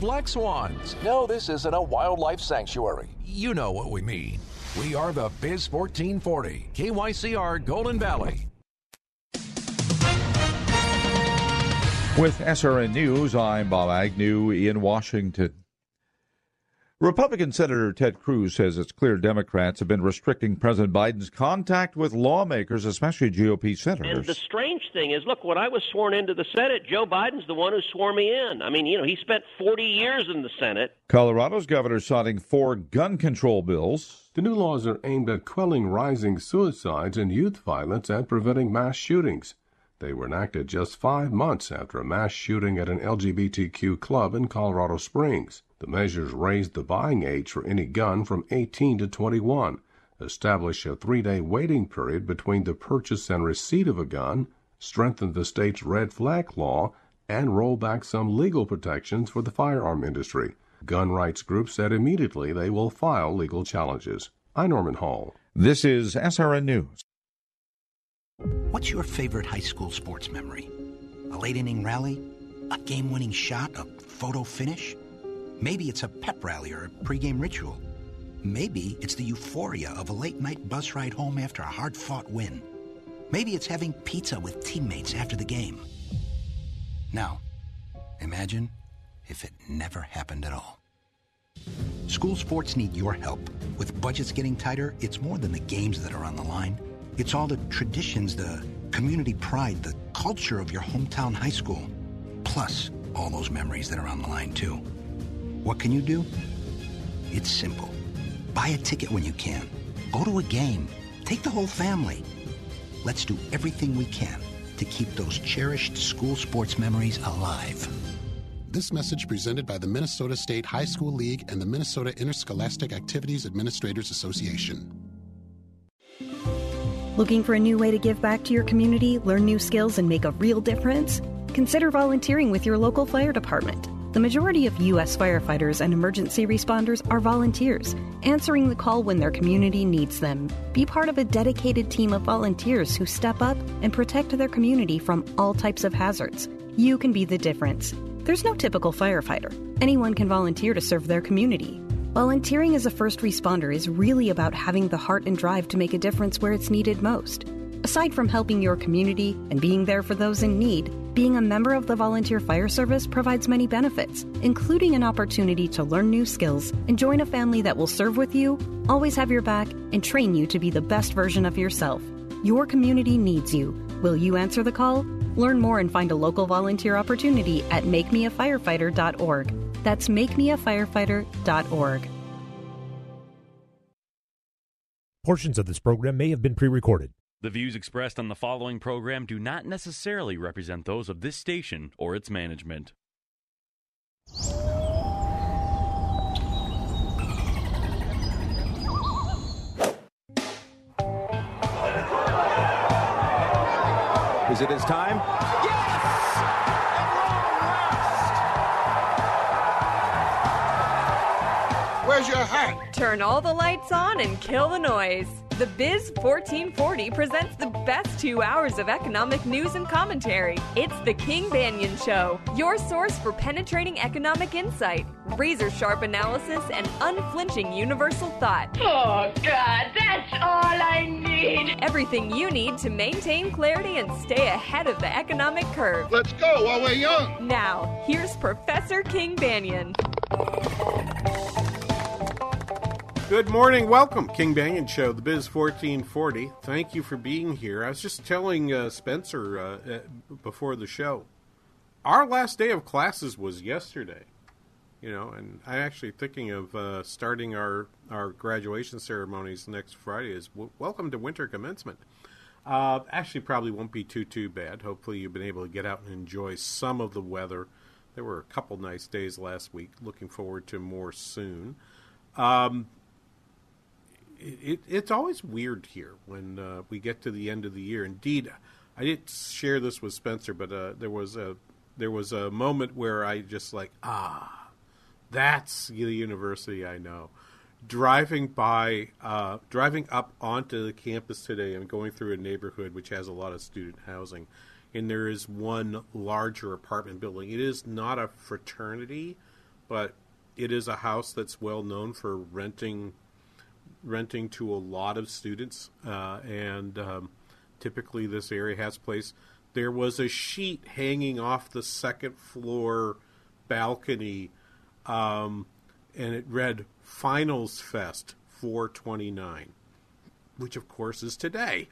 Black swans. No, this isn't a wildlife sanctuary. You know what we mean. We are the Biz 1440, KYCR Golden Valley. With SRN News, I'm Bob Agnew in Washington. Republican Senator Ted Cruz says it's clear Democrats have been restricting President Biden's contact with lawmakers, especially GOP senators. And the strange thing is, look, when I was sworn into the Senate, Joe Biden's the one who swore me in. I mean, you know, he spent 40 years in the Senate. Colorado's governor signing four gun control bills. The new laws are aimed at quelling rising suicides and youth violence and preventing mass shootings. They were enacted just five months after a mass shooting at an LGBTQ club in Colorado Springs. The measures raised the buying age for any gun from 18 to 21, establish a three day waiting period between the purchase and receipt of a gun, strengthen the state's red flag law, and roll back some legal protections for the firearm industry. Gun rights groups said immediately they will file legal challenges. I'm Norman Hall. This is SRN News. What's your favorite high school sports memory? A late inning rally? A game winning shot? A photo finish? Maybe it's a pep rally or a pregame ritual. Maybe it's the euphoria of a late night bus ride home after a hard fought win. Maybe it's having pizza with teammates after the game. Now, imagine if it never happened at all. School sports need your help. With budgets getting tighter, it's more than the games that are on the line. It's all the traditions, the community pride, the culture of your hometown high school. Plus, all those memories that are on the line, too. What can you do? It's simple. Buy a ticket when you can. Go to a game. Take the whole family. Let's do everything we can to keep those cherished school sports memories alive. This message presented by the Minnesota State High School League and the Minnesota Interscholastic Activities Administrators Association. Looking for a new way to give back to your community, learn new skills, and make a real difference? Consider volunteering with your local fire department. The majority of U.S. firefighters and emergency responders are volunteers, answering the call when their community needs them. Be part of a dedicated team of volunteers who step up and protect their community from all types of hazards. You can be the difference. There's no typical firefighter. Anyone can volunteer to serve their community. Volunteering as a first responder is really about having the heart and drive to make a difference where it's needed most. Aside from helping your community and being there for those in need, being a member of the Volunteer Fire Service provides many benefits, including an opportunity to learn new skills and join a family that will serve with you, always have your back, and train you to be the best version of yourself. Your community needs you. Will you answer the call? Learn more and find a local volunteer opportunity at makemeafirefighter.org. That's makemeafirefighter.org. Portions of this program may have been pre recorded. The views expressed on the following program do not necessarily represent those of this station or its management. Is it his time? Yes! Where's your hat? Turn all the lights on and kill the noise. The Biz 1440 presents the best two hours of economic news and commentary. It's the King Banaian Show, your source for penetrating economic insight, razor sharp analysis, and unflinching universal thought. Oh, God, that's all I need. Everything you need to maintain clarity and stay ahead of the economic curve. Let's go while we're young. Now, here's Professor King Banaian. Good morning. Welcome, King Banaian Show, the Biz 1440. Thank you for being here. I was just telling uh, Spencer uh, uh, before the show, our last day of classes was yesterday. You know, and I'm actually thinking of uh, starting our, our graduation ceremonies next Friday. Is w- welcome to winter commencement. Uh, actually, probably won't be too too bad. Hopefully, you've been able to get out and enjoy some of the weather there were a couple nice days last week. Looking forward to more soon. Um, it, it's always weird here when uh, we get to the end of the year. Indeed, I didn't share this with Spencer, but uh, there was a there was a moment where I just like ah, that's the university I know. Driving by, uh, driving up onto the campus today, I'm going through a neighborhood which has a lot of student housing, and there is one larger apartment building. It is not a fraternity, but it is a house that's well known for renting renting to a lot of students, uh, and um, typically this area has place. There was a sheet hanging off the second floor balcony, um, and it read "Finals Fest 429," which of course is today.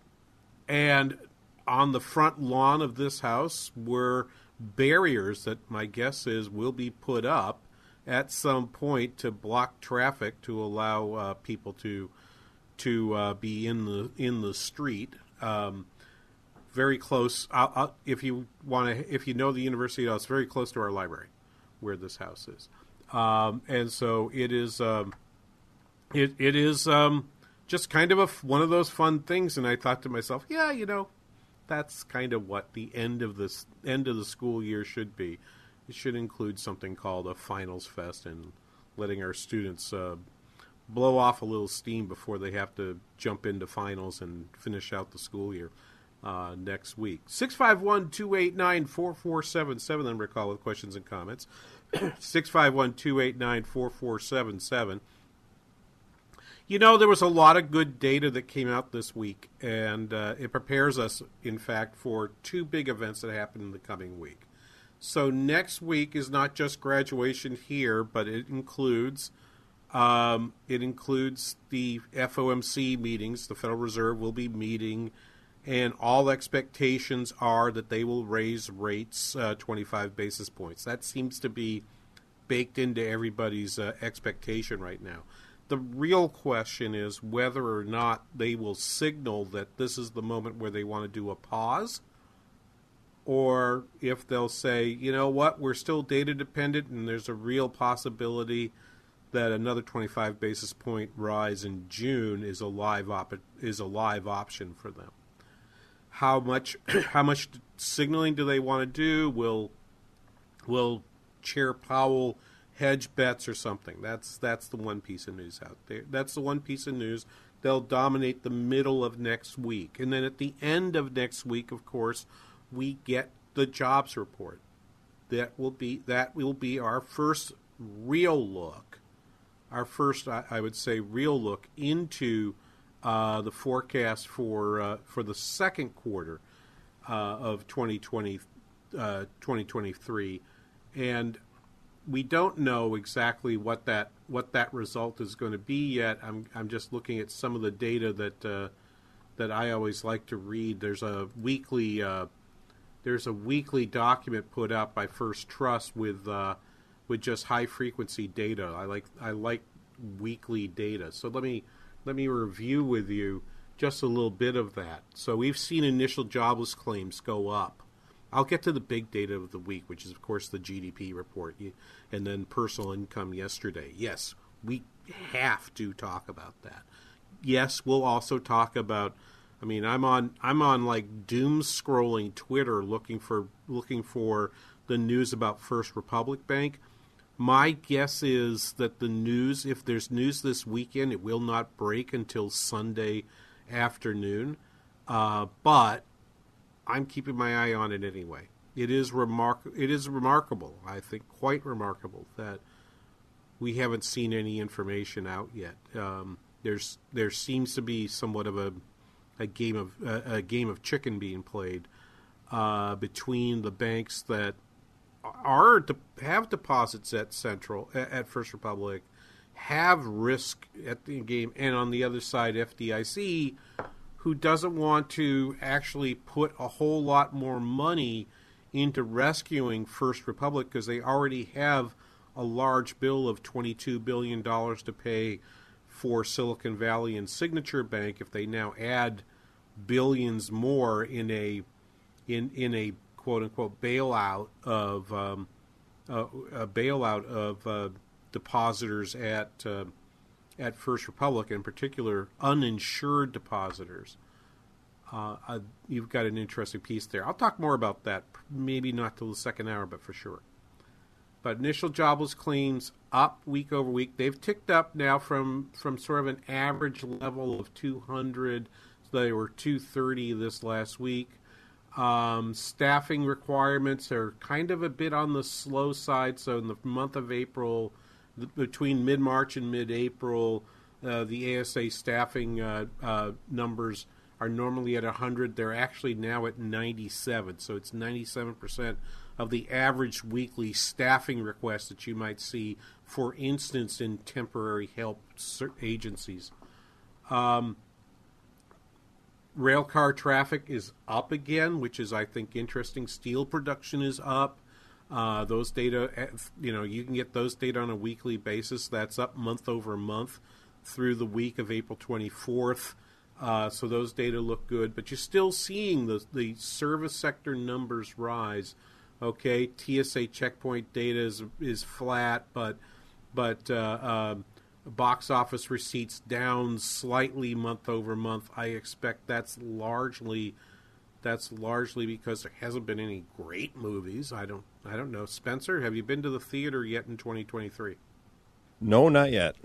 And on the front lawn of this house were barriers that my guess is will be put up at some point to block traffic to allow uh, people to to uh, be in the in the street. Um, very close. I'll, I'll, if you want to, if you know the university, it's very close to our library, where this house is, um, and so it is. Um, it it is um, just kind of a one of those fun things. And I thought to myself, yeah, you know, that's kind of what the end of this end of the school year should be it should include something called a finals fest and letting our students uh, blow off a little steam before they have to jump into finals and finish out the school year uh, next week. 651 289 4477, then recall with questions and comments. 651 289 4477. You know, there was a lot of good data that came out this week, and uh, it prepares us, in fact, for two big events that happen in the coming week. So next week is not just graduation here, but it includes um, it includes the FOMC meetings. The Federal Reserve will be meeting, and all expectations are that they will raise rates uh, 25 basis points. That seems to be baked into everybody's uh, expectation right now. The real question is whether or not they will signal that this is the moment where they want to do a pause or if they'll say, you know what, we're still data dependent and there's a real possibility that another 25 basis point rise in June is a live op- is a live option for them. How much how much signaling do they want to do? Will will Chair Powell hedge bets or something? That's that's the one piece of news out there. That's the one piece of news. They'll dominate the middle of next week, and then at the end of next week, of course, we get the jobs report. That will be that will be our first real look, our first I, I would say real look into uh, the forecast for uh, for the second quarter uh, of 2020, 2023, uh, and we don't know exactly what that what that result is going to be yet. I'm I'm just looking at some of the data that uh, that I always like to read. There's a weekly uh, there's a weekly document put out by First Trust with uh, with just high frequency data. I like I like weekly data. So let me let me review with you just a little bit of that. So we've seen initial jobless claims go up. I'll get to the big data of the week, which is of course the GDP report, and then personal income yesterday. Yes, we have to talk about that. Yes, we'll also talk about I mean, I'm on I'm on like doom scrolling Twitter looking for looking for the news about First Republic Bank. My guess is that the news, if there's news this weekend, it will not break until Sunday afternoon. Uh, but I'm keeping my eye on it anyway. It is remark it is remarkable. I think quite remarkable that we haven't seen any information out yet. Um, there's there seems to be somewhat of a a game of uh, a game of chicken being played uh, between the banks that are to have deposits at Central at First Republic, have risk at the game, and on the other side, FDIC, who doesn't want to actually put a whole lot more money into rescuing First Republic because they already have a large bill of $22 billion to pay for Silicon Valley and Signature Bank if they now add billions more in a in in a quote unquote bailout of um, uh, a bailout of uh, depositors at uh, at First Republic, in particular uninsured depositors. Uh, you've got an interesting piece there. I'll talk more about that, maybe not till the second hour, but for sure. But initial jobless claims up week over week. They've ticked up now from from sort of an average level of 200. They were 230 this last week. Um, staffing requirements are kind of a bit on the slow side. So in the month of April, between mid March and mid April, uh, the ASA staffing uh, uh, numbers are normally at 100. They're actually now at 97. So it's 97% of the average weekly staffing request that you might see, for instance, in temporary help agencies. Um, rail car traffic is up again, which is, I think, interesting. Steel production is up. Uh, those data, eh, you know, you can get those data on a weekly basis. That's up month over month through the week of April 24th. Uh, so those data look good, but you're still seeing the the service sector numbers rise. Okay, TSA checkpoint data is is flat, but but uh, uh, box office receipts down slightly month over month. I expect that's largely that's largely because there hasn't been any great movies. I don't I don't know. Spencer, have you been to the theater yet in 2023? No, not yet.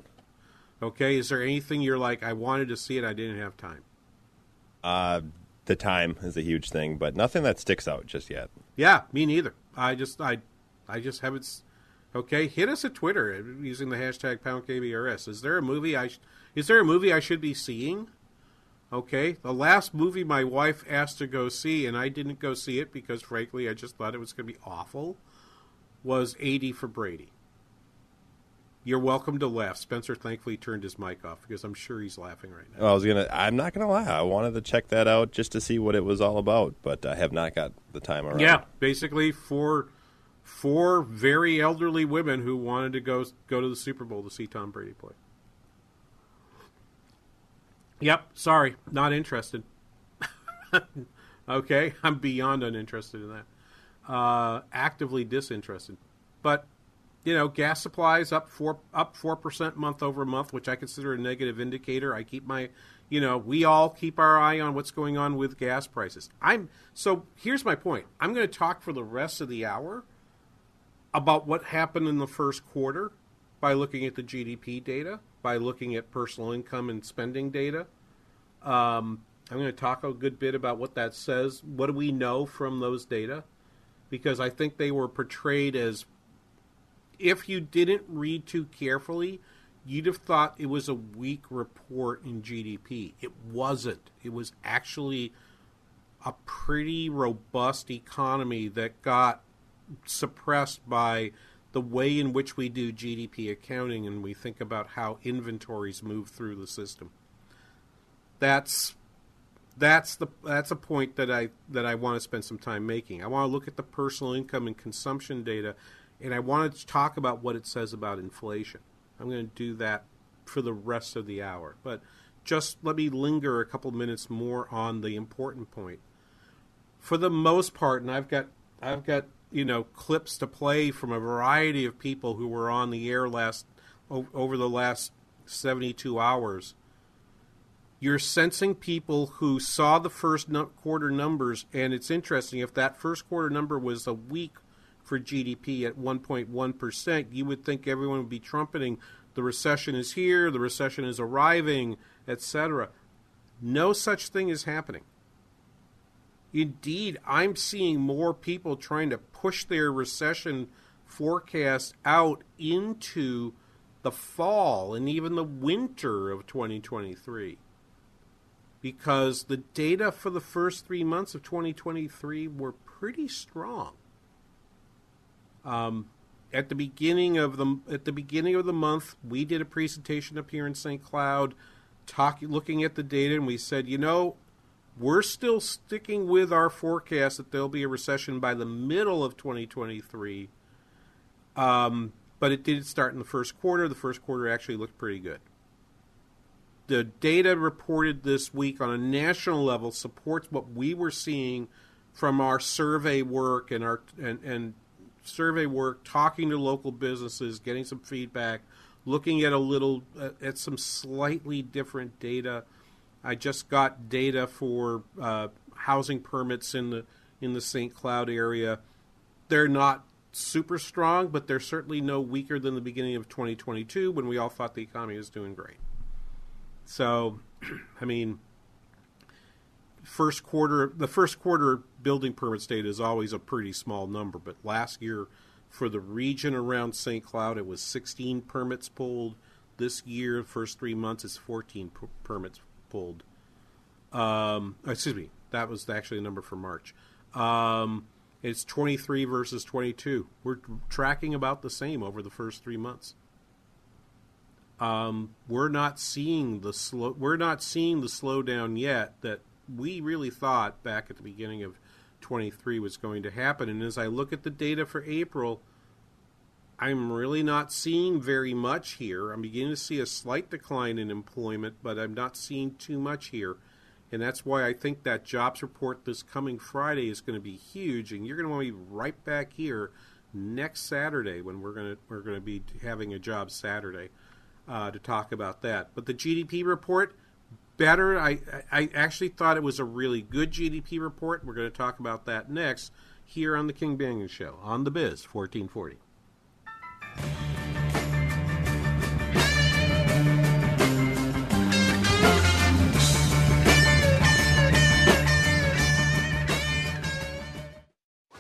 Okay, is there anything you're like I wanted to see it I didn't have time? Uh the time is a huge thing, but nothing that sticks out just yet. Yeah, me neither. I just I I just haven't Okay, hit us at Twitter uh, using the hashtag PoundKBRS. Is there a movie I sh- is there a movie I should be seeing? Okay, the last movie my wife asked to go see, and I didn't go see it because, frankly, I just thought it was going to be awful, was 80 for Brady. You're welcome to laugh. Spencer thankfully turned his mic off because I'm sure he's laughing right now. Well, I was gonna. I'm not gonna lie. I wanted to check that out just to see what it was all about, but I have not got the time around. Yeah, basically four four very elderly women who wanted to go go to the Super Bowl to see Tom Brady play. Yep, sorry, not interested. okay, I'm beyond uninterested in that. Uh, actively disinterested. But you know, gas supplies up four up four percent month over month, which I consider a negative indicator. I keep my, you know, we all keep our eye on what's going on with gas prices. I'm so here's my point. I'm going to talk for the rest of the hour about what happened in the first quarter by looking at the GDP data, by looking at personal income and spending data. Um, I'm going to talk a good bit about what that says. What do we know from those data? Because I think they were portrayed as if you didn't read too carefully, you'd have thought it was a weak report in GDP. It wasn't. It was actually a pretty robust economy that got suppressed by the way in which we do GDP accounting and we think about how inventories move through the system. That's that's the that's a point that I that I want to spend some time making. I want to look at the personal income and consumption data and I want to talk about what it says about inflation. I'm going to do that for the rest of the hour. But just let me linger a couple minutes more on the important point. For the most part, and I've got I've got you know clips to play from a variety of people who were on the air last over the last 72 hours. You're sensing people who saw the first quarter numbers, and it's interesting if that first quarter number was a week for GDP at 1.1%, you would think everyone would be trumpeting the recession is here, the recession is arriving, etc. No such thing is happening. Indeed, I'm seeing more people trying to push their recession forecast out into the fall and even the winter of 2023 because the data for the first three months of 2023 were pretty strong. Um, at the beginning of the at the beginning of the month, we did a presentation up here in St. Cloud, talking looking at the data, and we said, you know, we're still sticking with our forecast that there'll be a recession by the middle of 2023. Um, but it did start in the first quarter. The first quarter actually looked pretty good. The data reported this week on a national level supports what we were seeing from our survey work and our and, and survey work, talking to local businesses, getting some feedback, looking at a little uh, at some slightly different data. I just got data for uh, housing permits in the in the St. Cloud area. They're not super strong, but they're certainly no weaker than the beginning of 2022 when we all thought the economy was doing great. So, I mean, first quarter the first quarter building permits data is always a pretty small number, but last year for the region around St. Cloud it was 16 permits pulled. This year, first three months, it's 14 p- permits pulled. Um, excuse me, that was actually a number for March. Um, it's 23 versus 22. We're tracking about the same over the first three months. Um, we're not seeing the slow. We're not seeing the slowdown yet that we really thought back at the beginning of 23 was going to happen. And as I look at the data for April, I'm really not seeing very much here. I'm beginning to see a slight decline in employment, but I'm not seeing too much here. And that's why I think that jobs report this coming Friday is going to be huge. And you're going to want to be right back here next Saturday when we're going to we're going to be having a job Saturday uh, to talk about that. But the GDP report better. I I actually thought it was a really good GDP report. We're going to talk about that next here on the King Banaian Show on the Biz 1440.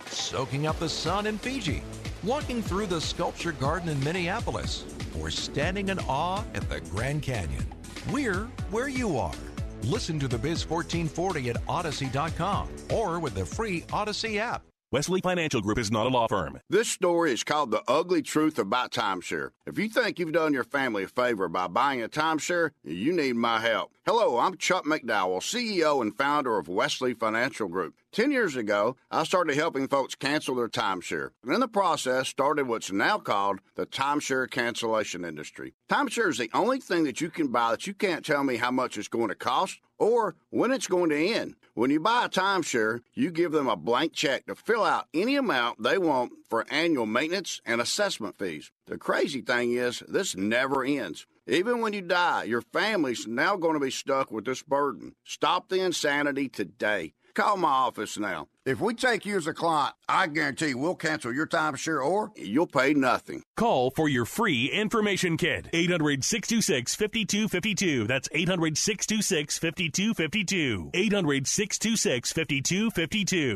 Soaking up the sun in Fiji, walking through the sculpture garden in Minneapolis, or standing in awe at the Grand Canyon. We're where you are. Listen to the Biz 1440 at Odyssey.com or with the free Odyssey app. Wesley Financial Group is not a law firm. This story is called The Ugly Truth About Timeshare. If you think you've done your family a favor by buying a timeshare, you need my help. Hello, I'm Chuck McDowell, CEO and founder of Wesley Financial Group. Ten years ago, I started helping folks cancel their timeshare. And in the process, started what's now called the timeshare cancellation industry. Timeshare is the only thing that you can buy that you can't tell me how much it's going to cost or when it's going to end. When you buy a timeshare, you give them a blank check to fill out any amount they want for annual maintenance and assessment fees. The crazy thing is, this never ends. Even when you die, your family's now going to be stuck with this burden. Stop the insanity today. Call my office now. If we take you as a client, I guarantee we'll cancel your timeshare or you'll pay nothing. Call for your free information kit. 800 626 5252. That's 800 626 5252. 800 626 5252.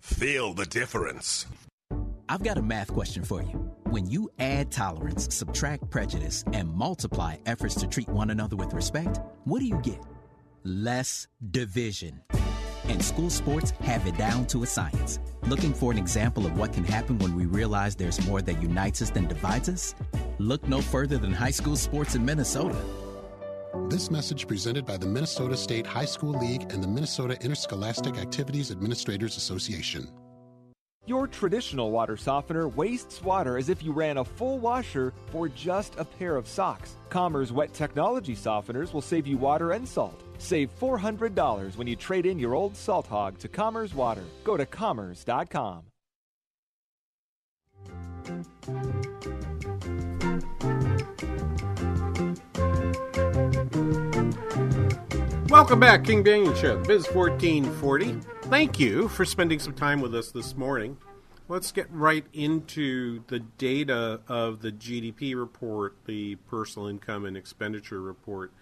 Feel the difference. I've got a math question for you. When you add tolerance, subtract prejudice, and multiply efforts to treat one another with respect, what do you get? Less division. And school sports have it down to a science. Looking for an example of what can happen when we realize there's more that unites us than divides us? Look no further than high school sports in Minnesota. This message presented by the Minnesota State High School League and the Minnesota Interscholastic Activities Administrators Association. Your traditional water softener wastes water as if you ran a full washer for just a pair of socks. Commerce Wet Technology softeners will save you water and salt. Save $400 when you trade in your old salt hog to Commerce Water. Go to commerce.com. Welcome back, King Banaian Show, Biz 1440. Thank you for spending some time with us this morning. let's get right into the data of the GDP report, the personal income and expenditure report.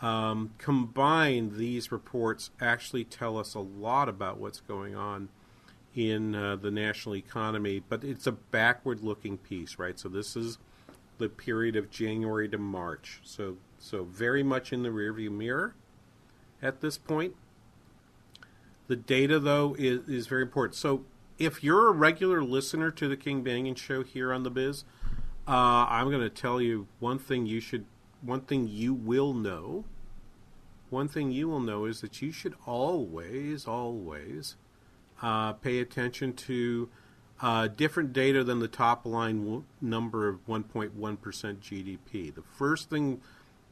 Um, combined, these reports actually tell us a lot about what's going on in uh, the national economy, but it's a backward looking piece, right? So this is the period of January to March. So so very much in the rearview mirror at this point. The data though is, is very important. So if you're a regular listener to the King Banaian show here on the biz, uh, I'm going to tell you one thing you should one thing you will know one thing you will know is that you should always, always uh, pay attention to uh, different data than the top line w- number of 1.1% GDP. The first thing,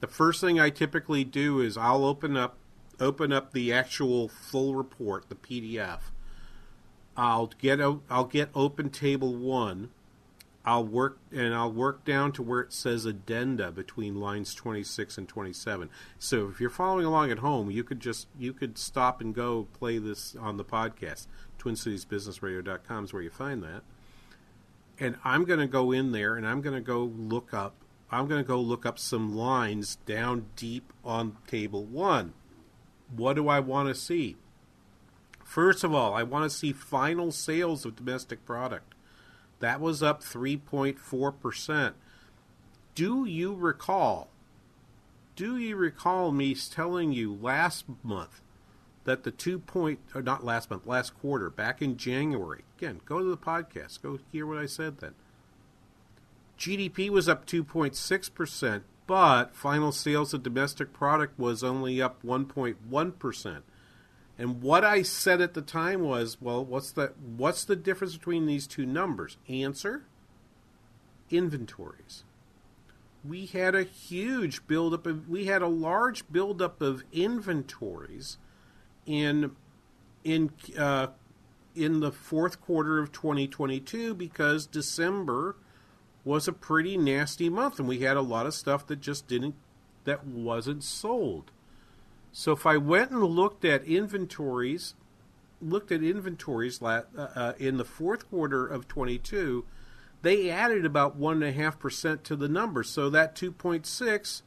the first thing I typically do is I'll open up, open up the actual full report, the PDF. I'll get I'll get open table one I'll work and I'll work down to where it says addenda between lines 26 and 27. So if you're following along at home, you could just you could stop and go play this on the podcast. TwinCitiesBusinessRadio.com is where you find that. And I'm going to go in there and I'm going to go look up I'm going to go look up some lines down deep on table 1. What do I want to see? First of all, I want to see final sales of domestic product. That was up 3.4%. Do you recall? Do you recall me telling you last month that the two point, or not last month, last quarter, back in January? Again, go to the podcast, go hear what I said then. GDP was up 2.6%, but final sales of domestic product was only up 1.1%. And what I said at the time was, well, what's the what's the difference between these two numbers? Answer: inventories. We had a huge buildup of we had a large buildup of inventories in in uh, in the fourth quarter of 2022 because December was a pretty nasty month and we had a lot of stuff that just didn't that wasn't sold. So if I went and looked at inventories, looked at inventories uh, uh, in the fourth quarter of 22, they added about one and a half percent to the number. So that 2.6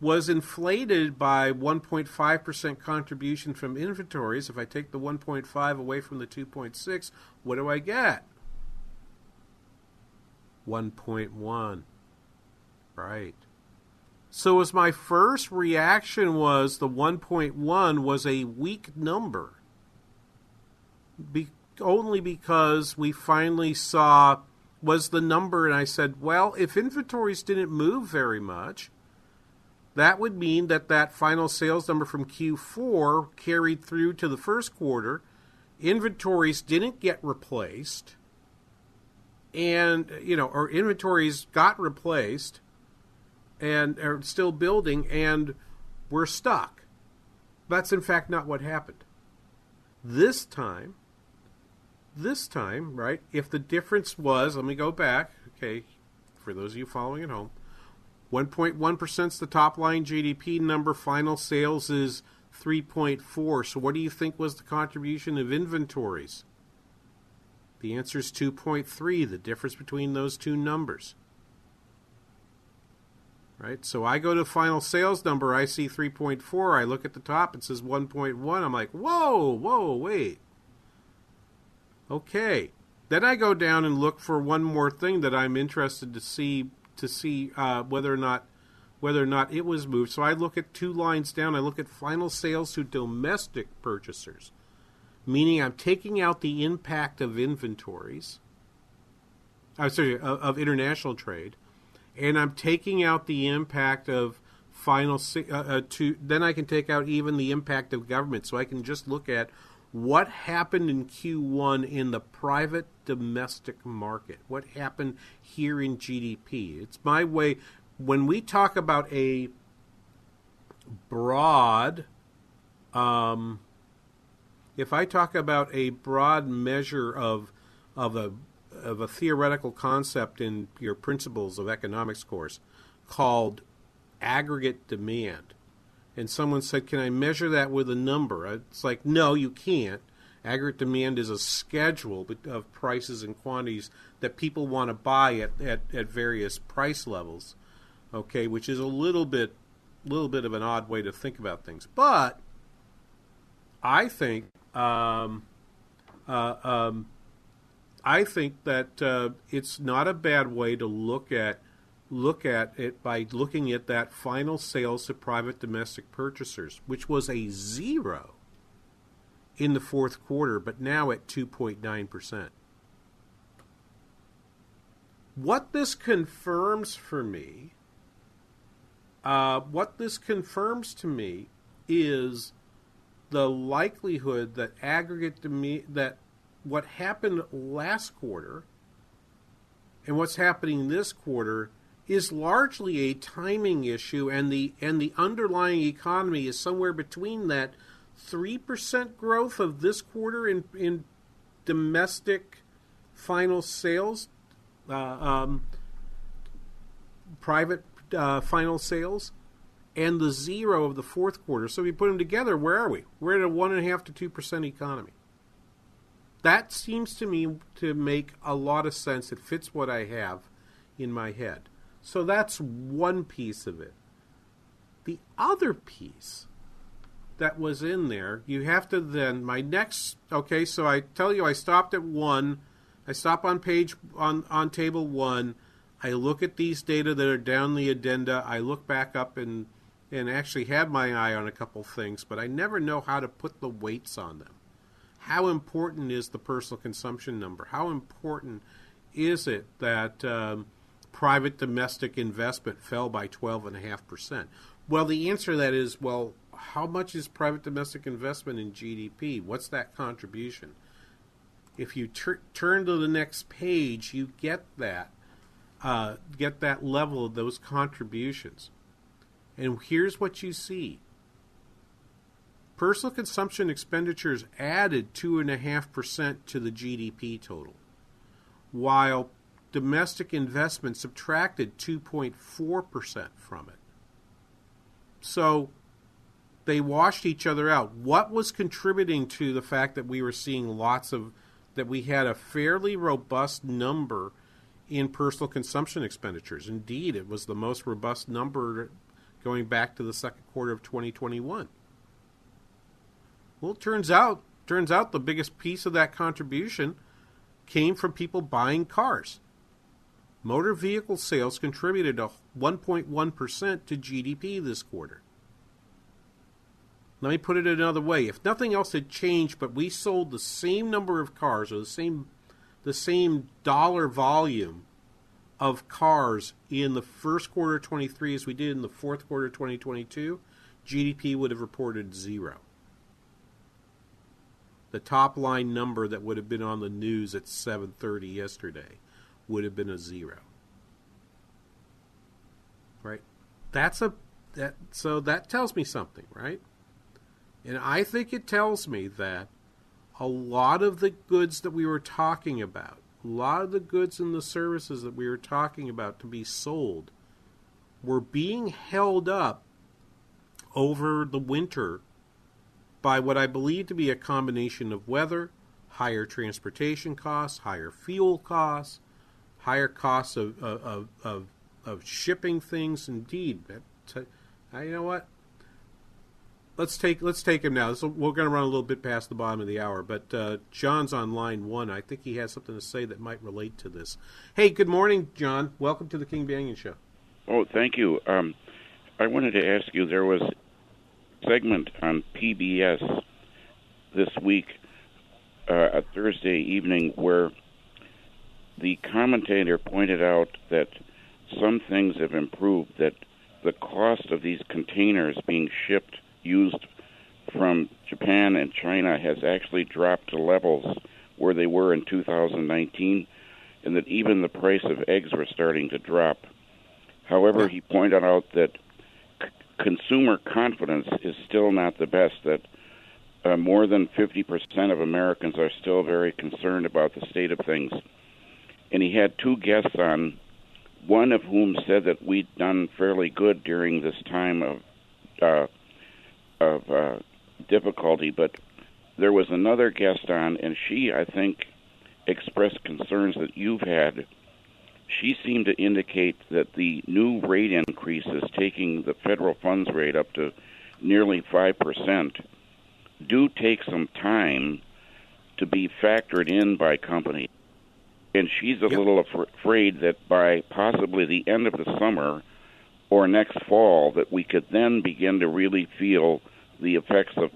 was inflated by 1.5 percent contribution from inventories. If I take the 1.5 away from the 2.6, what do I get? 1.1. Right. So as my first reaction was the 1.1 was a weak number. Be- only because we finally saw was the number and I said, well, if inventories didn't move very much, that would mean that that final sales number from Q4 carried through to the first quarter. Inventories didn't get replaced. And, you know, our inventories got replaced and are still building, and we're stuck. That's in fact not what happened. This time, this time, right, if the difference was, let me go back, okay, for those of you following at home, 1.1% is the top line GDP number, final sales is 3.4. So what do you think was the contribution of inventories? The answer is 2.3, the difference between those two numbers right? So I go to final sales number, I see 3.4, I look at the top, it says 1.1. I'm like, whoa, whoa, wait. Okay. Then I go down and look for one more thing that I'm interested to see to see uh, whether or not whether or not it was moved. So I look at two lines down. I look at final sales to domestic purchasers, meaning I'm taking out the impact of inventories. I'm uh, sorry, of, of international trade, and I'm taking out the impact of final uh, uh, to then I can take out even the impact of government so I can just look at what happened in Q1 in the private domestic market what happened here in GDP it's my way when we talk about a broad um, if I talk about a broad measure of of a of a theoretical concept in your principles of economics course called aggregate demand. And someone said, Can I measure that with a number? It's like, No, you can't. Aggregate demand is a schedule of prices and quantities that people want to buy at, at, at various price levels. Okay, which is a little bit little bit of an odd way to think about things. But I think um, uh, um, I think that uh, it's not a bad way to look at look at it by looking at that final sales to private domestic purchasers, which was a zero in the fourth quarter, but now at 2.9%. What this confirms for me, uh, what this confirms to me is the likelihood that aggregate that what happened last quarter and what's happening this quarter is largely a timing issue and the and the underlying economy is somewhere between that 3% growth of this quarter in in domestic final sales uh, um, private uh, final sales and the zero of the fourth quarter. So if you put them together, where are we? We're at a one and a half to two percent economy. That seems to me to make a lot of sense. It fits what I have in my head. So that's one piece of it. The other piece that was in there, you have to then my next okay, so I tell you I stopped at one. I stop on page on on table 1. I look at these data that are down the addenda. I look back up and and actually had my eye on a couple things, but I never know how to put the weights on them. How important is the personal consumption number? How important is it that um, private domestic investment fell by 12.5%? Well, the answer to that is well, how much is private domestic investment in GDP? What's that contribution? If you tur- turn to the next page, you get that uh, get that level of those contributions. And here's what you see personal consumption expenditures added 2.5% to the GDP total, while domestic investment subtracted 2.4% from it. So they washed each other out. What was contributing to the fact that we were seeing lots of, that we had a fairly robust number in personal consumption expenditures? Indeed, it was the most robust number going back to the second quarter of 2021. Well, it turns out turns out the biggest piece of that contribution came from people buying cars. Motor vehicle sales contributed a 1.1% to GDP this quarter. Let me put it another way. If nothing else had changed, but we sold the same number of cars or the same the same dollar volume of cars in the first quarter of 23 as we did in the fourth quarter of 2022, GDP would have reported zero. The top line number that would have been on the news at 7:30 yesterday would have been a zero. Right? That's a that so that tells me something, right? And I think it tells me that a lot of the goods that we were talking about a lot of the goods and the services that we were talking about to be sold were being held up over the winter by what I believe to be a combination of weather, higher transportation costs, higher fuel costs, higher costs of of, of, of shipping things. Indeed, you know what? Let's take let's take him now. So we're going to run a little bit past the bottom of the hour, but uh, John's on line one. I think he has something to say that might relate to this. Hey, good morning, John. Welcome to the King Banaian Show. Oh, thank you. Um, I wanted to ask you. There was a segment on PBS this week, uh, a Thursday evening, where the commentator pointed out that some things have improved. That the cost of these containers being shipped used from Japan and China has actually dropped to levels where they were in 2019, and that even the price of eggs were starting to drop. However, he pointed out that c- consumer confidence is still not the best, that uh, more than 50% of Americans are still very concerned about the state of things. And he had two guests on, one of whom said that we'd done fairly good during this time of uh, of uh, difficulty, but there was another guest on, and she, I think, expressed concerns that you've had. She seemed to indicate that the new rate increase increases, taking the federal funds rate up to nearly 5%, do take some time to be factored in by companies. And she's a yep. little af- afraid that by possibly the end of the summer or next fall, that we could then begin to really feel the effects of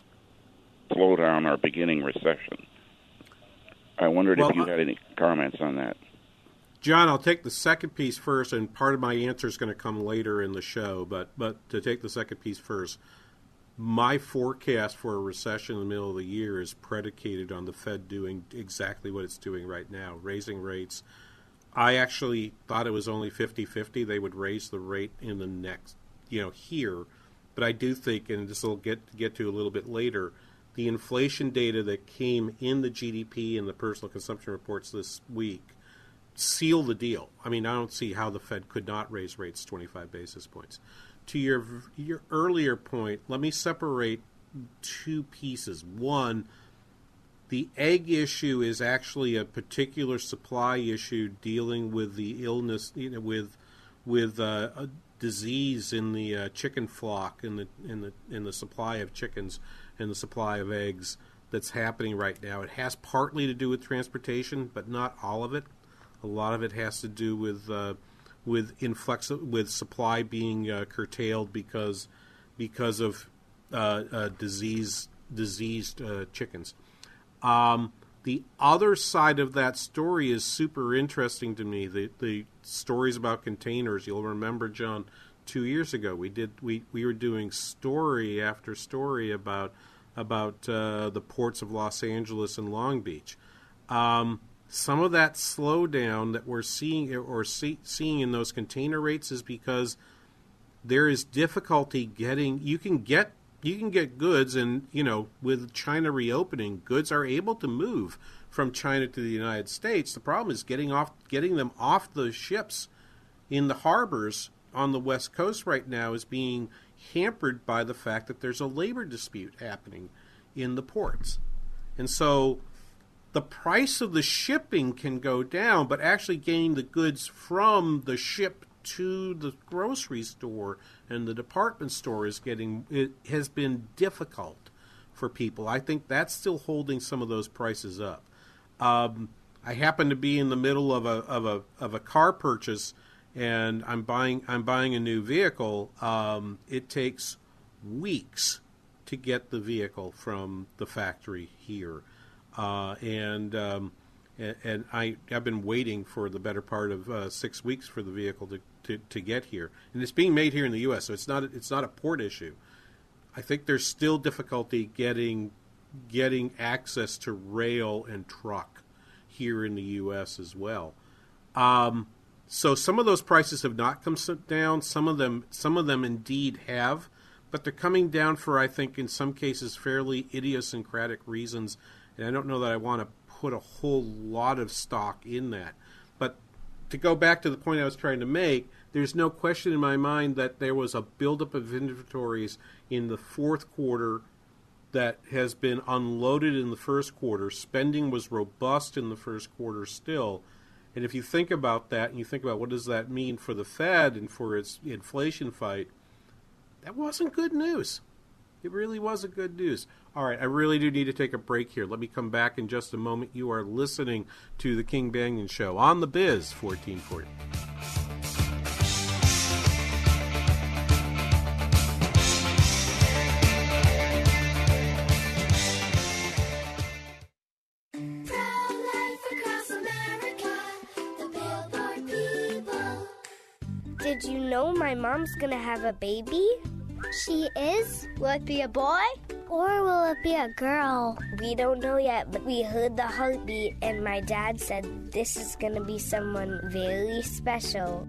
slowdown or beginning recession. I wondered well, if you had any comments on that. John, I'll take the second piece first, and part of my answer is going to come later in the show. But but to take the second piece first, my forecast for a recession in the middle of the year is predicated on the Fed doing exactly what it's doing right now, raising rates. I actually thought it was only 50-50 they would raise the rate in the next, you know, here. But I do think, and this will get get to a little bit later, the inflation data that came in the GDP and the personal consumption reports this week seal the deal. I mean, I don't see how the Fed could not raise rates 25 basis points. To your your earlier point, let me separate two pieces. One, the egg issue is actually a particular supply issue dealing with the illness, you know, with with uh, a disease in the uh, chicken flock in the in the in the supply of chickens and the supply of eggs that's happening right now. It has partly to do with transportation, but not all of it. A lot of it has to do with uh, with influx with supply being uh, curtailed because because of uh, uh disease diseased uh, chickens. Um, the other side of that story is super interesting to me. The the stories about containers. You'll remember, John, two years ago we did we, we were doing story after story about about uh, the ports of Los Angeles and Long Beach. Um, some of that slowdown that we're seeing or see, seeing in those container rates is because there is difficulty getting. You can get you can get goods, and you know, with China reopening, goods are able to move from China to the United States. The problem is getting off getting them off the ships in the harbors on the West Coast right now is being hampered by the fact that there's a labor dispute happening in the ports. And so the price of the shipping can go down, but actually getting the goods from the ship to the grocery store and the department store is getting it has been difficult for people. I think that's still holding some of those prices up. Um, I happen to be in the middle of a of a of a car purchase and I'm buying I'm buying a new vehicle, um, it takes weeks to get the vehicle from the factory here, uh, and, um, and I I've been waiting for the better part of uh, six weeks for the vehicle to, to, to get here, and it's being made here in the U.S. So it's not it's not a port issue. I think there's still difficulty getting getting access to rail and truck here in the U.S. as well. Um, so some of those prices have not come down. Some of them, some of them indeed have, but they're coming down for I think in some cases fairly idiosyncratic reasons. And I don't know that I want to put a whole lot of stock in that. To go back to the point I was trying to make, there's no question in my mind that there was a buildup of inventories in the fourth quarter that has been unloaded in the first quarter. Spending was robust in the first quarter still and if you think about that and you think about what does that mean for the Fed and for its inflation fight, that wasn't good news. It really wasn't good news. All right, I really do need to take a break here. Let me come back in just a moment. You are listening to the King Banaian Show on the Biz 1440. Did you know my mom's gonna have a baby? She is? Will it be a boy? Or will it be a girl? We don't know yet, but we heard the heartbeat, and my dad said this is gonna be someone very special.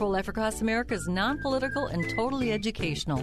Pro Life Across America is non political and totally educational.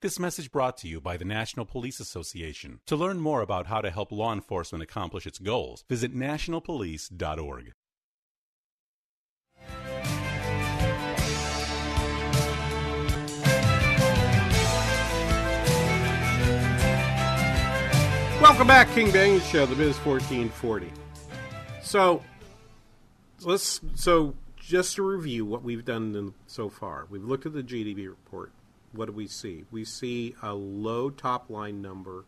This message brought to you by the National Police Association. To learn more about how to help law enforcement accomplish its goals, visit nationalpolice.org. Welcome back, King Banaian Show, the Biz 1440. So, let's so just to review what we've done so far. We've looked at the GDP report what do we see? We see a low top line number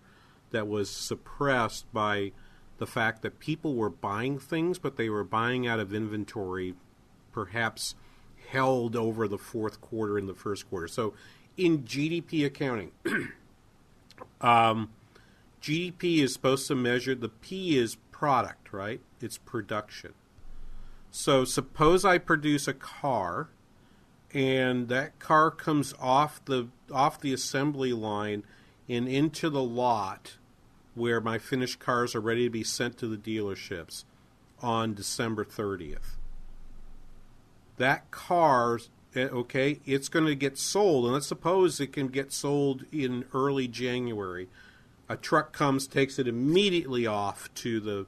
that was suppressed by the fact that people were buying things, but they were buying out of inventory, perhaps held over the fourth quarter and the first quarter. So, in GDP accounting, um, GDP is supposed to measure the P is product, right? It's production. So, suppose I produce a car and that car comes off the off the assembly line and into the lot where my finished cars are ready to be sent to the dealerships on December 30th. That car, eh, okay, it's going to get sold, and let's suppose it can get sold in early January. A truck comes, takes it immediately off to the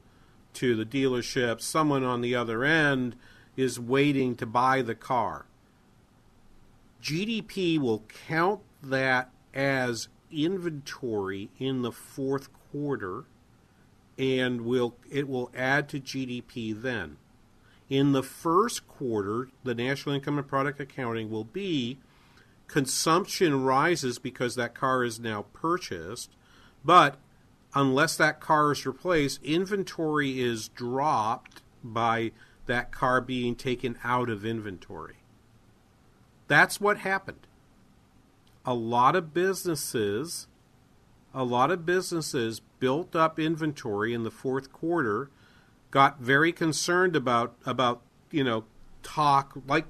to the dealership. Someone on the other end is waiting to buy the car GDP will count that as inventory in the fourth quarter and will it will add to GDP then. In the first quarter, the national income and product accounting will be consumption rises because that car is now purchased, but unless that car is replaced, inventory is dropped by that car being taken out of inventory. That's what happened. A lot of businesses, a lot of businesses built up inventory in the fourth quarter, got very concerned about about you know talk like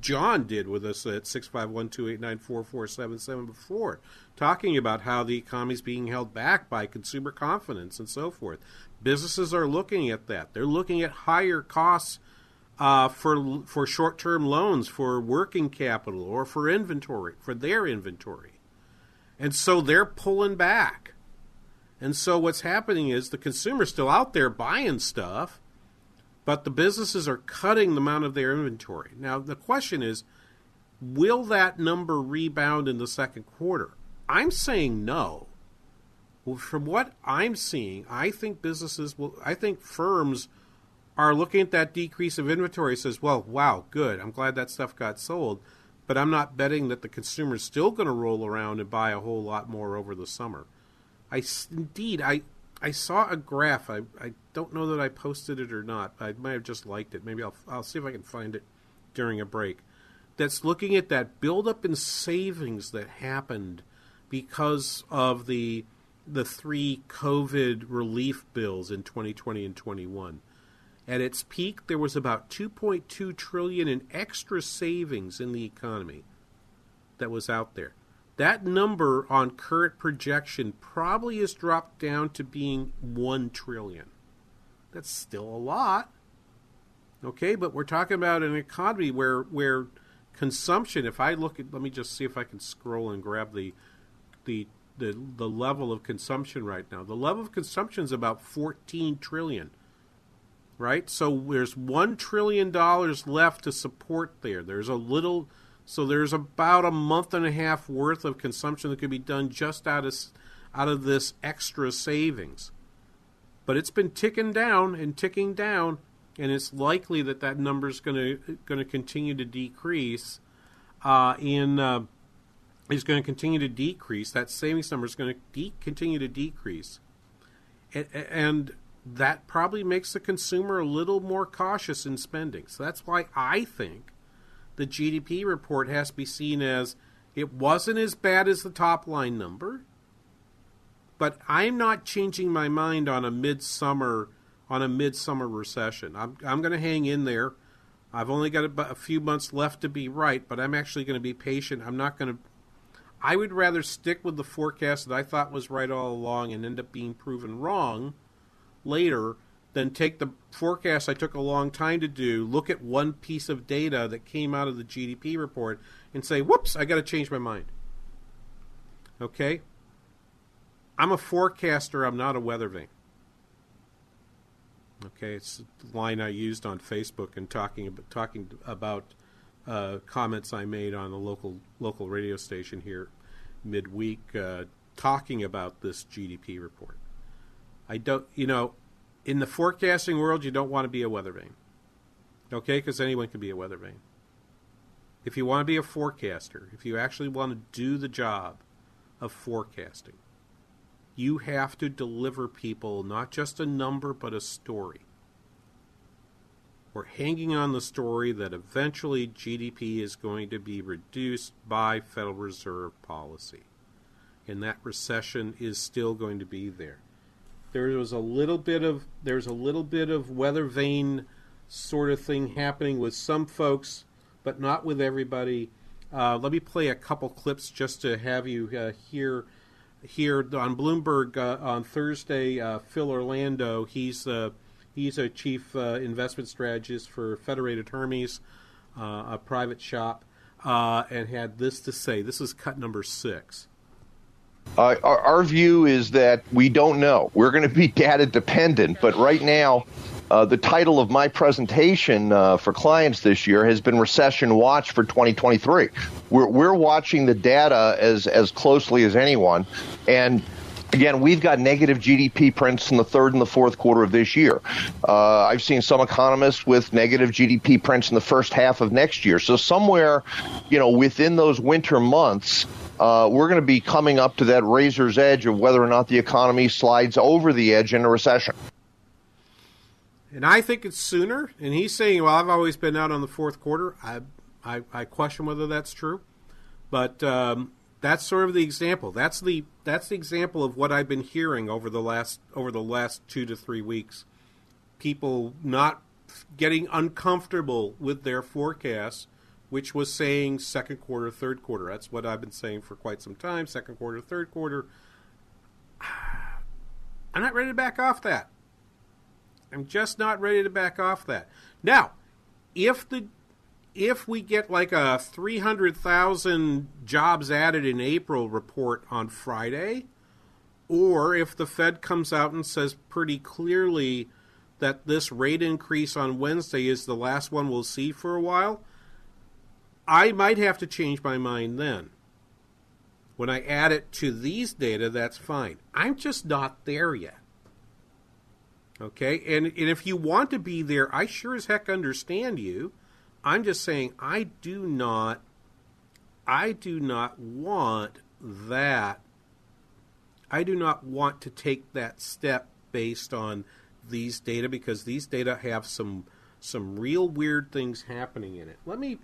John did with us at six five one two eight nine four four seven seven before, talking about how the economy is being held back by consumer confidence and so forth. Businesses are looking at that. They're looking at higher costs uh, for for short term loans, for working capital, or for inventory, for their inventory. And so they're pulling back. And so what's happening is the consumer's still out there buying stuff, but the businesses are cutting the amount of their inventory. Now, the question is will that number rebound in the second quarter? I'm saying no. Well, from what I'm seeing, I think businesses will, I think firms are looking at that decrease of inventory says, well, wow, good. I'm glad that stuff got sold, but I'm not betting that the consumer's still going to roll around and buy a whole lot more over the summer. I indeed I I saw a graph. I I don't know that I posted it or not. I might have just liked it. Maybe I'll I'll see if I can find it during a break. That's looking at that buildup in savings that happened because of the the three COVID relief bills in 2020 and 21. At its peak, there was about 2.2 trillion in extra savings in the economy that was out there. That number on current projection probably has dropped down to being 1 trillion. That's still a lot. Okay, but we're talking about an economy where where consumption, if I look at let me just see if I can scroll and grab the the the, the level of consumption right now. The level of consumption is about 14 trillion. Right? So there's 1 trillion dollars left to support there. There's a little so there's about a month and a half worth of consumption that could be done just out of out of this extra savings. But it's been ticking down and ticking down, and it's likely that that number is going to going to continue to decrease. Uh, in uh, is going to continue to decrease. That savings number is going to de- continue to decrease, and, and that probably makes the consumer a little more cautious in spending. So that's why I think the GDP report has to be seen as it wasn't as bad as the top line number, but I'm not changing my mind on a midsummer on a midsummer recession. I'm I'm going to hang in there. I've only got a, a few months left to be right, but I'm actually going to be patient. I'm not going to. I would rather stick with the forecast that I thought was right all along and end up being proven wrong later then take the forecast I took a long time to do, look at one piece of data that came out of the GDP report, and say, whoops, I got to change my mind. Okay? I'm a forecaster, I'm not a weather vane. Okay, it's the line I used on Facebook and talking about, talking about uh, comments I made on a local local radio station here midweek, uh, talking about this GDP report. I don't, you know, in the forecasting world, you don't want to be a weather vane. Okay? Because anyone can be a weather vane. If you want to be a forecaster, if you actually want to do the job of forecasting, you have to deliver people not just a number, but a story. We're hanging on the story that eventually GDP is going to be reduced by Federal Reserve policy. And that recession is still going to be there there was a little bit of there's a little bit of weather vane sort of thing happening with some folks, but not with everybody. Uh, let me play a couple clips just to have you uh, hear here on Bloomberg uh, on Thursday. Uh, Phil Orlando, he's uh, he's a chief uh, investment strategist for Federated Hermes, a private shop, and had this to say. This is cut number six. Uh, our, our, view is that we don't know. We're going to be data dependent, but right now, uh, the title of my presentation uh, for clients this year has been Recession Watch for 2023. We're, we're watching the data as, as closely as anyone. And Again, we've got negative GDP prints in the third and the fourth quarter of this year. Uh, I've seen some economists with negative GDP prints in the first half of next year. So somewhere, you know, within those winter months, uh, we're going to be coming up to that razor's edge of whether or not the economy slides over the edge in a recession. And I think it's sooner. And he's saying, well, I've always been out on the fourth quarter. I, I, I question whether that's true. But um, that's sort of the example. That's the that's the example of what I've been hearing over the last over the last two to three weeks. People not getting uncomfortable with their forecasts which was saying second quarter, third quarter. That's what I've been saying for quite some time. Second quarter, third quarter. I'm not ready to back off that. I'm just not ready to back off that. Now, if the if we get like a 300,000 jobs added in April report on Friday, or if the Fed comes out and says pretty clearly that this rate increase on Wednesday is the last one we'll see for a while, I might have to change my mind then. When I add it to these data, that's fine. I'm just not there yet. Okay? And, and if you want to be there, I sure as heck understand you. I'm just saying I do not I do not want that I do not want to take that step based on these data because these data have some some real weird things happening in it. Let me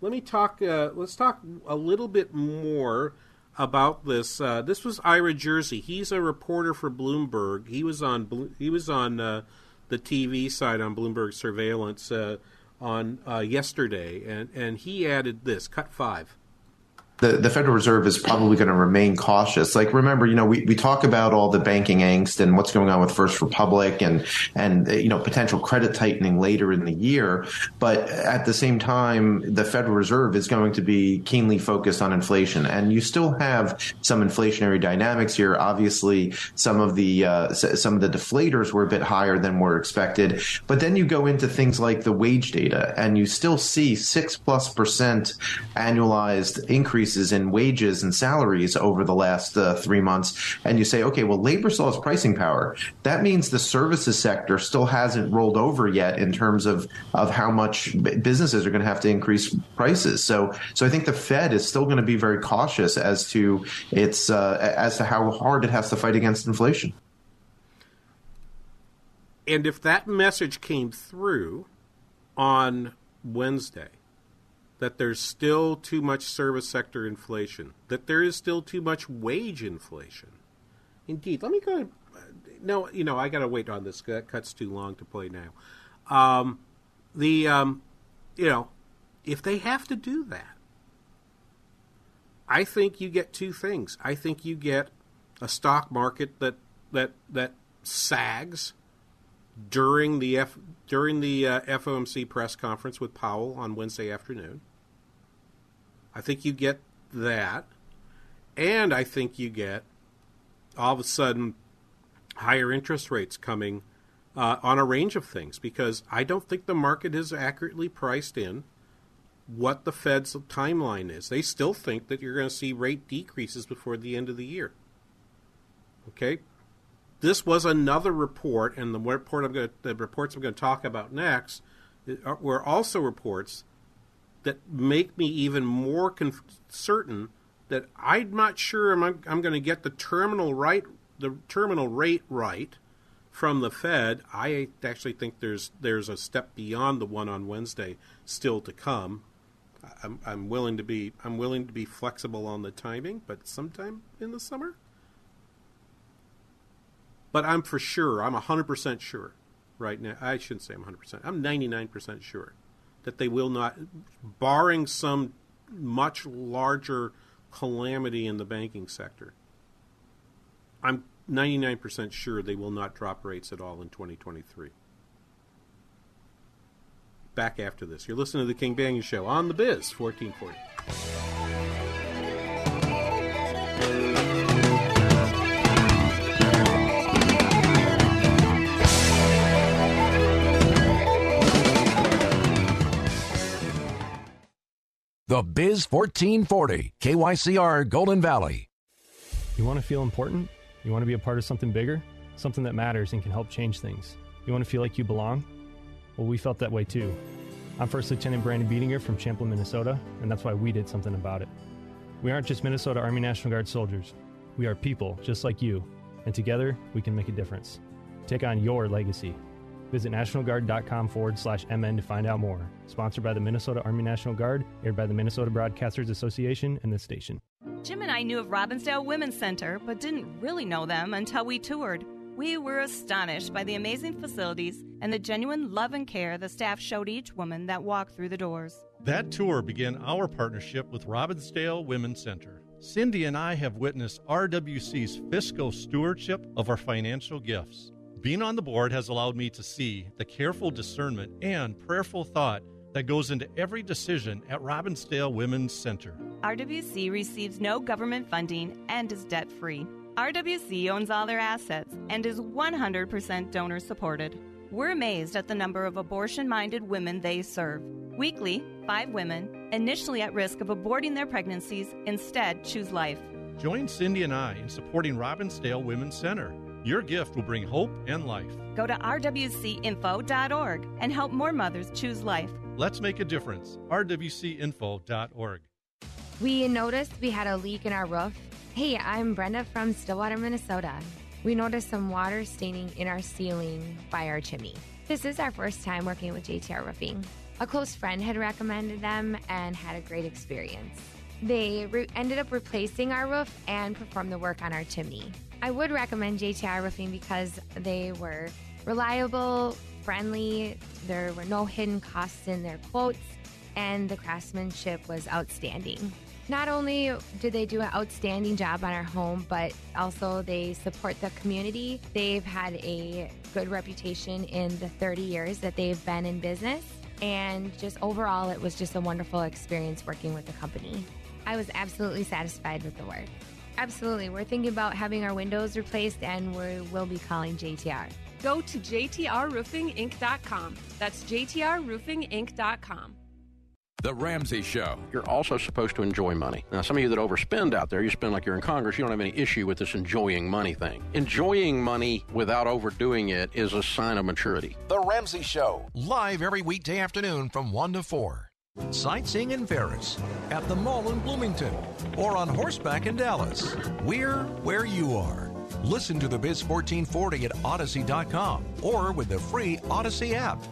let me talk. Uh, let's talk a little bit more about this. Uh, this was Ira Jersey. He's a reporter for Bloomberg. He was on he was on uh, the TV side on Bloomberg Surveillance uh, on uh, yesterday, and and he added this cut five the, the Federal Reserve is probably going to remain cautious. Like, remember, you know, we, we talk about all the banking angst and what's going on with First Republic and, and, you know, potential credit tightening later in the year. But at the same time, the Federal Reserve is going to be keenly focused on inflation. And you still have some inflationary dynamics here. Obviously, some of the, uh, some of the deflators were a bit higher than were expected. But then you go into things like the wage data and you still see six plus percent annualized increase increases in wages and salaries over the last uh, three months, and you say, okay, well, labor still has pricing power. That means the services sector still hasn't rolled over yet in terms of of how much businesses are going to have to increase prices. So, so I think the Fed is still going to be very cautious as to its uh, as to how hard it has to fight against inflation. And if that message came through on Wednesday, that there's still too much service sector inflation, that there is still too much wage inflation. Indeed, let me go. No, you know, I got to wait on this. That cuts too long to play now. Um, the, um, you know, if they have to do that, I think you get two things. I think you get a stock market that that that sags during the F, during the uh, FOMC press conference with Powell on Wednesday afternoon. I think you get that, and I think you get all of a sudden higher interest rates coming uh, on a range of things because I don't think the market is accurately priced in what the Fed's timeline is. They still think that you're going to see rate decreases before the end of the year. Okay, this was another report, and the report I'm going to, the reports I'm going to talk about next uh, were also reports that make me even more conf- certain that I'm not sure I'm, I'm going to get the terminal right, the terminal rate right from the Fed. I actually think there's there's a step beyond the one on Wednesday still to come. I'm, I'm willing to be I'm willing to be flexible on the timing, but sometime in the summer. But I'm for sure, I'm 100% sure right now. I shouldn't say I'm 100%. I'm 99% sure that they will not, barring some much larger calamity in the banking sector. I'm 99% sure they will not drop rates at all in 2023. Back after this. You're listening to the King Banaian Show on the Biz 1440. The Biz 1440, KYCR Golden Valley. You want to feel important? You want to be a part of something bigger? Something that matters and can help change things? You want to feel like you belong? Well, we felt that way too. I'm First Lieutenant Brandon Beedinger from Champlin, Minnesota, and that's why we did something about it. We aren't just Minnesota Army National Guard soldiers. We are people just like you, and together we can make a difference. Take on your legacy. Visit NationalGuard.com forward slash MN to find out more. Sponsored by the Minnesota Army National Guard, aired by the Minnesota Broadcasters Association and this station. Jim and I knew of Robbinsdale Women's Center, but didn't really know them until we toured. We were astonished by the amazing facilities and the genuine love and care the staff showed each woman that walked through the doors. That tour began our partnership with Robbinsdale Women's Center. Cindy and I have witnessed RWC's fiscal stewardship of our financial gifts. Being on the board has allowed me to see the careful discernment and prayerful thought that goes into every decision at Robbinsdale Women's Center. RWC receives no government funding and is debt free. RWC owns all their assets and is 100% donor supported. We're amazed at the number of abortion minded women they serve. Weekly, five women, initially at risk of aborting their pregnancies, instead choose life. Join Cindy and I in supporting Robbinsdale Women's Center. Your gift will bring hope and life. Go to rwcinfo.org and help more mothers choose life. Let's make a difference. rwcinfo.org. We noticed we had a leak in our roof. Hey, I'm Brenda from Stillwater, Minnesota. We noticed some water staining in our ceiling by our chimney. This is our first time working with JTR Roofing. A close friend had recommended them and had a great experience. They re- ended up replacing our roof and performed the work on our chimney. I would recommend JTR Roofing because they were reliable, friendly, there were no hidden costs in their quotes, and the craftsmanship was outstanding. Not only did they do an outstanding job on our home, but also they support the community. They've had a good reputation in the 30 years that they've been in business. And just overall, it was just a wonderful experience working with the company. I was absolutely satisfied with the work. Absolutely. We're thinking about having our windows replaced and we will be calling JTR. Go to jtrroofinginc.com. That's jtrroofinginc.com. The Ramsey Show. You're also supposed to enjoy money. Now, some of you that overspend out there, you spend like you're in Congress, you don't have any issue with this enjoying money thing. Enjoying money without overdoing it is a sign of maturity. The Ramsey Show. Live every weekday afternoon from 1 to 4. Sightseeing in Ferris, at the mall in Bloomington, or on horseback in Dallas. We're where you are. Listen to the Biz 1440 at Odyssey.com or with the free Odyssey app.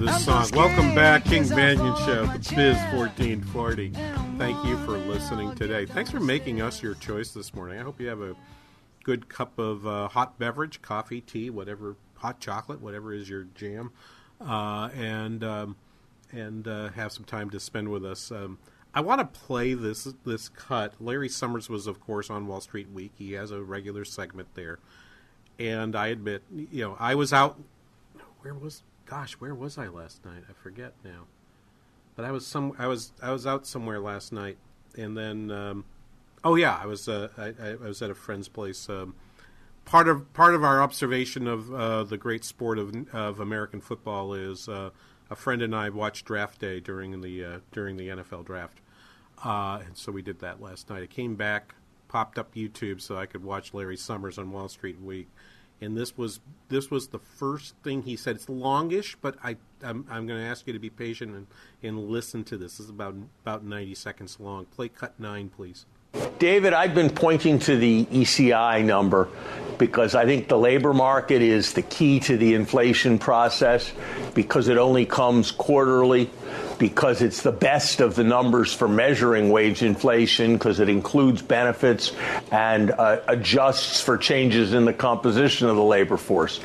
This song. Welcome back, King Banaian Show, Biz 1440. Thank you for listening today. Thanks for making us your choice this morning. I hope you have a good cup of uh, hot beverage, coffee, tea, whatever, hot chocolate, whatever is your jam, uh, and um, and uh, have some time to spend with us. Um, I want to play this this cut. Larry Summers was, of course, on Wall Street Week. He has a regular segment there, and I admit, you know, I was out. Where was? Gosh, where was I last night? I forget now. But I was some. I was I was out somewhere last night, and then. Um, oh yeah, I was. Uh, I, I was at a friend's place. Um, part of part of our observation of uh, the great sport of of American football is uh, a friend and I watched draft day during the uh, during the NFL draft, uh, and so we did that last night. I came back, popped up YouTube so I could watch Larry Summers on Wall Street Week, and this was this was the first thing he said. It's longish, but I I'm, I'm going to ask you to be patient and, and listen to this. This is about about 90 seconds long. Play cut nine, please. David, I've been pointing to the ECI number because I think the labor market is the key to the inflation process because it only comes quarterly, because it's the best of the numbers for measuring wage inflation because it includes benefits and uh, adjusts for changes in the composition of the labor force.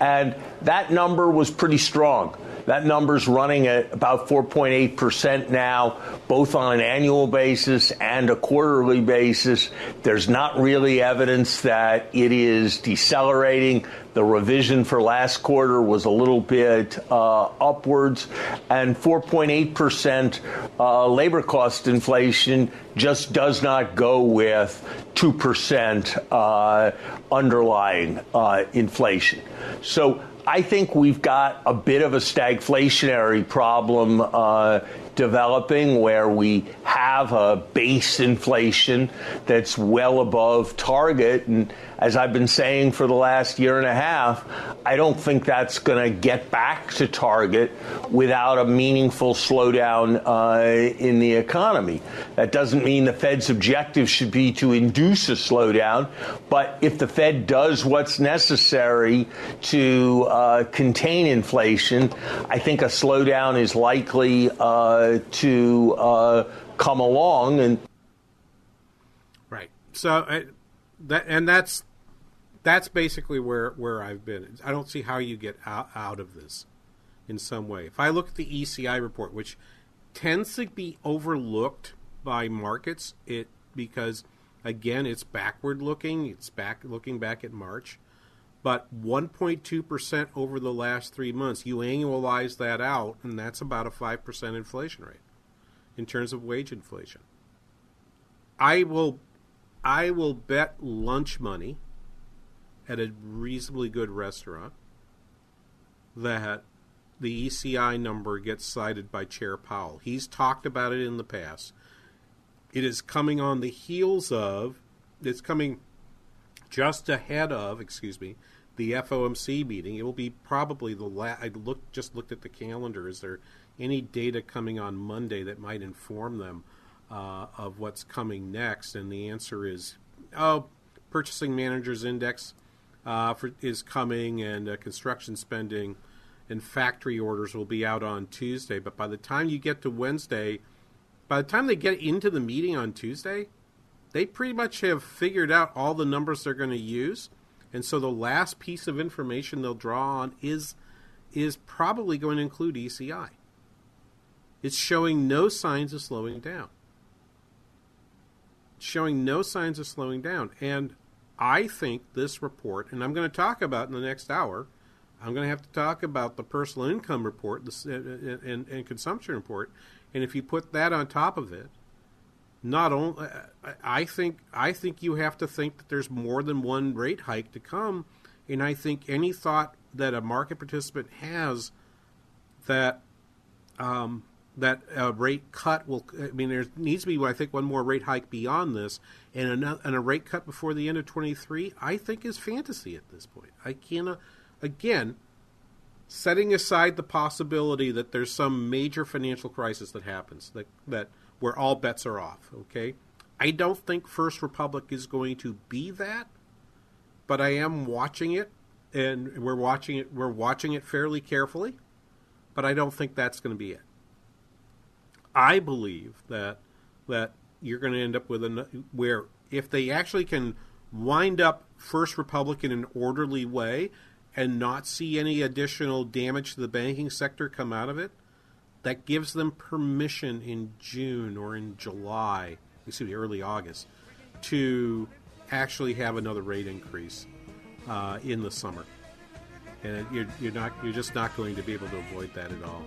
And that number was pretty strong. That number's running at about 4.8% now, both on an annual basis and a quarterly basis. There's not really evidence that it is decelerating. The revision for last quarter was a little bit uh, upwards, and 4.8% uh, labor cost inflation just does not go with 2% uh, underlying uh, inflation. So I think we've got a bit of a stagflationary problem uh, developing where we have a base inflation that's well above target. And as I've been saying for the last year and a half, I don't think that's going to get back to target without a meaningful slowdown uh, in the economy. That doesn't mean the Fed's objective should be to induce a slowdown, but if the Fed does what's necessary to uh, contain inflation, I think a slowdown is likely uh, to uh, come along and right so uh, that and that's that's basically where where I've been. I don't see how you get out, out of this in some way. If I look at the ECI report, which tends to be overlooked by markets, it because again it's backward looking. It's back looking back at March, but 1.2 percent over the last three months. You annualize that out, and that's about a five percent inflation rate in terms of wage inflation. I will, I will bet lunch money at a reasonably good restaurant that the ECI number gets cited by Chair Powell. He's talked about it in the past. It is coming on the heels of, it's coming just ahead of, excuse me, the FOMC meeting. It will be probably the last. I looked just looked at the calendar. Is there any data coming on Monday that might inform them uh, of what's coming next? And the answer is, oh, Purchasing Managers Index uh, for, is coming, and uh, construction spending and factory orders will be out on Tuesday. But by the time you get to Wednesday, by the time they get into the meeting on Tuesday, they pretty much have figured out all the numbers they're going to use. And so the last piece of information they'll draw on is is probably going to include ECI. It's showing no signs of slowing down. Showing no signs of slowing down. And I think this report, and I'm going to talk about in the next hour, I'm going to have to talk about the personal income report and, uh, uh, and, and, consumption report, and if you put that on top of it, not only uh, I think I think you have to think that there's more than one rate hike to come, and I think any thought that a market participant has that um, that a rate cut will. I mean, there needs to be, I think, one more rate hike beyond this, and another, and a rate cut before the end of 23. I think is fantasy at this point. I cannot uh, again, setting aside the possibility that there's some major financial crisis that happens that that where all bets are off, okay? I don't think First Republic is going to be that, but I am watching it and we're watching it we're watching it fairly carefully, but I don't think that's going to be it. I believe that that you're going to end up with a where if they actually can wind up First Republic in an orderly way and not see any additional damage to the banking sector come out of it, that gives them permission in June or in July, excuse me, early August, to actually have another rate increase uh, in the summer. And you're, you're not you're just not going to be able to avoid that at all.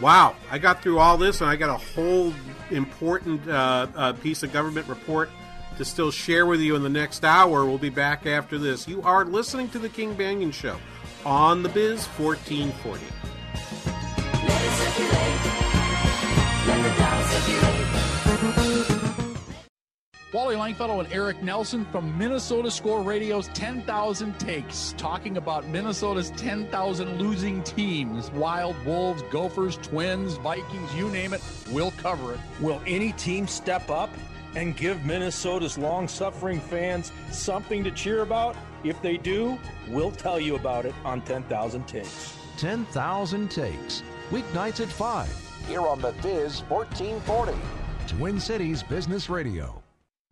Wow, I got through all this, and I got a whole important uh, uh, piece of government report to still share with you in the next hour. We'll be back after this. You are listening to The King Banaian Show on the Biz 1440. Wally Langfellow and Eric Nelson from Minnesota Score Radio's 10,000 Takes, talking about Minnesota's 10,000 losing teams Wild, Wolves, Gophers, Twins, Vikings, you name it, we'll cover it. Will any team step up? and give Minnesota's long suffering fans something to cheer about? If they do, we'll tell you about it on 10,000 Takes. 10,000 Takes, weeknights at 5. Here on the Biz 1440. Twin Cities Business Radio.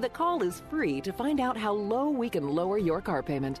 The call is free to find out how low we can lower your car payment.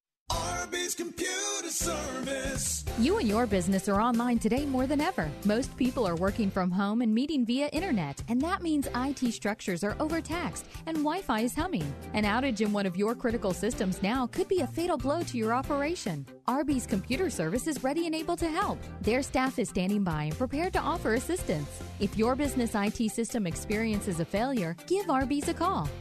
Arby's Computer Service. You and your business are online today more than ever. Most people are working from home and meeting via internet, and that means IT structures are overtaxed and Wi Fi is humming. An outage in one of your critical systems now could be a fatal blow to your operation. Arby's Computer Service is ready and able to help. Their staff is standing by and prepared to offer assistance. If your business IT system experiences a failure, give Arby's a call.